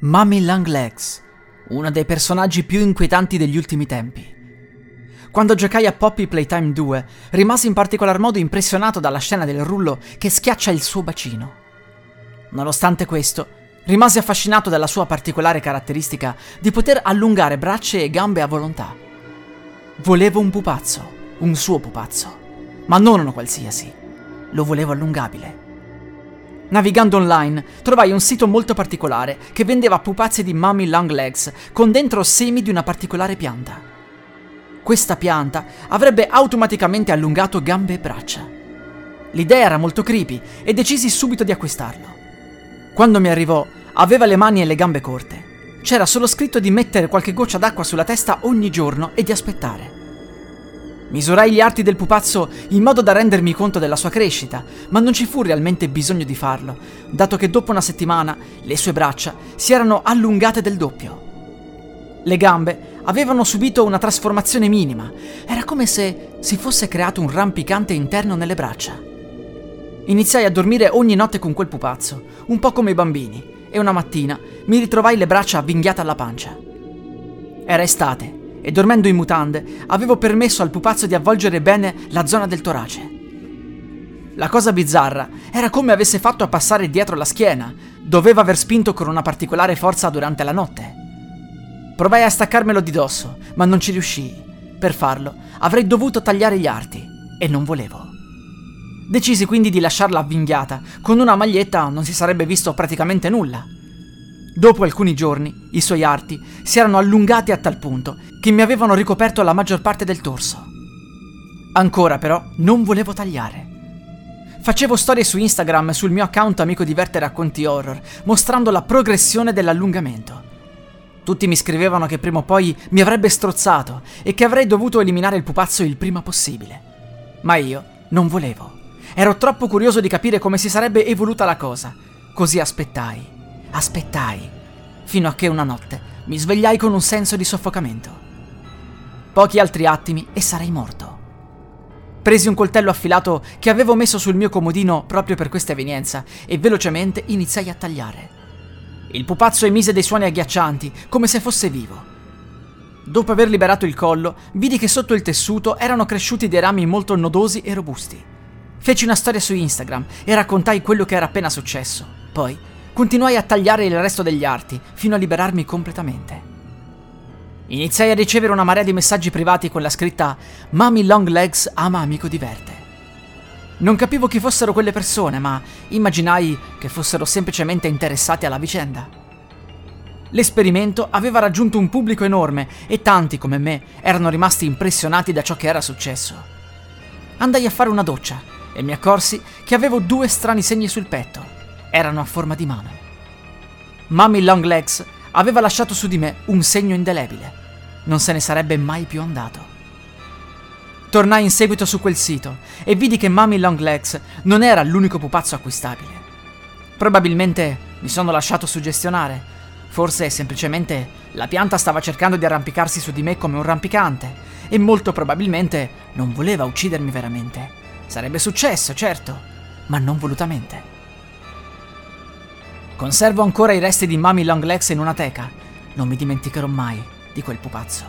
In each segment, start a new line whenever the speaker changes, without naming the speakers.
Mummy Langlegs, uno dei personaggi più inquietanti degli ultimi tempi. Quando giocai a Poppy Playtime 2, rimasi in particolar modo impressionato dalla scena del rullo che schiaccia il suo bacino. Nonostante questo, rimasi affascinato dalla sua particolare caratteristica di poter allungare braccia e gambe a volontà. Volevo un pupazzo, un suo pupazzo, ma non uno qualsiasi. Lo volevo allungabile. Navigando online, trovai un sito molto particolare che vendeva pupazzi di Mummy Long Legs con dentro semi di una particolare pianta. Questa pianta avrebbe automaticamente allungato gambe e braccia. L'idea era molto creepy e decisi subito di acquistarlo. Quando mi arrivò, aveva le mani e le gambe corte. C'era solo scritto di mettere qualche goccia d'acqua sulla testa ogni giorno e di aspettare. Misurai gli arti del pupazzo in modo da rendermi conto della sua crescita, ma non ci fu realmente bisogno di farlo, dato che dopo una settimana le sue braccia si erano allungate del doppio. Le gambe avevano subito una trasformazione minima, era come se si fosse creato un rampicante interno nelle braccia. Iniziai a dormire ogni notte con quel pupazzo, un po' come i bambini, e una mattina mi ritrovai le braccia avvinghiate alla pancia. Era estate e dormendo in mutande avevo permesso al pupazzo di avvolgere bene la zona del torace. La cosa bizzarra era come avesse fatto a passare dietro la schiena, doveva aver spinto con una particolare forza durante la notte. Provai a staccarmelo di dosso, ma non ci riuscii. Per farlo avrei dovuto tagliare gli arti e non volevo. Decisi quindi di lasciarla avvinghiata, con una maglietta non si sarebbe visto praticamente nulla. Dopo alcuni giorni, i suoi arti si erano allungati a tal punto che mi avevano ricoperto la maggior parte del torso. Ancora però non volevo tagliare. Facevo storie su Instagram sul mio account Amico Diverte Racconti Horror, mostrando la progressione dell'allungamento. Tutti mi scrivevano che prima o poi mi avrebbe strozzato e che avrei dovuto eliminare il pupazzo il prima possibile. Ma io non volevo. Ero troppo curioso di capire come si sarebbe evoluta la cosa. Così aspettai, aspettai, fino a che una notte mi svegliai con un senso di soffocamento. Pochi altri attimi e sarei morto. Presi un coltello affilato che avevo messo sul mio comodino proprio per questa evenienza e velocemente iniziai a tagliare. Il pupazzo emise dei suoni agghiaccianti, come se fosse vivo. Dopo aver liberato il collo, vidi che sotto il tessuto erano cresciuti dei rami molto nodosi e robusti. Feci una storia su Instagram e raccontai quello che era appena successo. Poi continuai a tagliare il resto degli arti fino a liberarmi completamente. Iniziai a ricevere una marea di messaggi privati con la scritta Mami Long Legs ama amico diverte. Non capivo chi fossero quelle persone, ma immaginai che fossero semplicemente interessati alla vicenda. L'esperimento aveva raggiunto un pubblico enorme e tanti come me erano rimasti impressionati da ciò che era successo. Andai a fare una doccia e mi accorsi che avevo due strani segni sul petto. Erano a forma di mano. Mummy Longlegs aveva lasciato su di me un segno indelebile. Non se ne sarebbe mai più andato. Tornai in seguito su quel sito e vidi che Mummy Longlegs non era l'unico pupazzo acquistabile. Probabilmente mi sono lasciato suggestionare. Forse semplicemente la pianta stava cercando di arrampicarsi su di me come un rampicante e molto probabilmente non voleva uccidermi veramente. Sarebbe successo, certo, ma non volutamente. Conservo ancora i resti di Mami Longlegs in una teca. Non mi dimenticherò mai di quel pupazzo.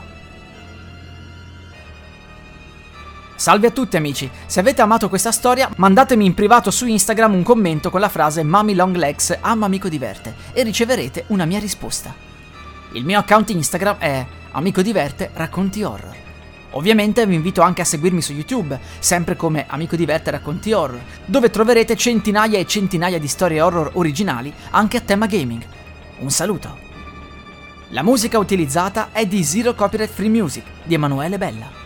Salve a tutti amici, se avete amato questa storia mandatemi in privato su Instagram un commento con la frase Mami Longlegs ama amico diverte e riceverete una mia risposta. Il mio account Instagram è amico diverte racconti horror. Ovviamente vi invito anche a seguirmi su YouTube, sempre come Amico Diverte Racconti Horror, dove troverete centinaia e centinaia di storie horror originali anche a tema gaming. Un saluto! La musica utilizzata è di Zero Copyright Free Music di Emanuele Bella.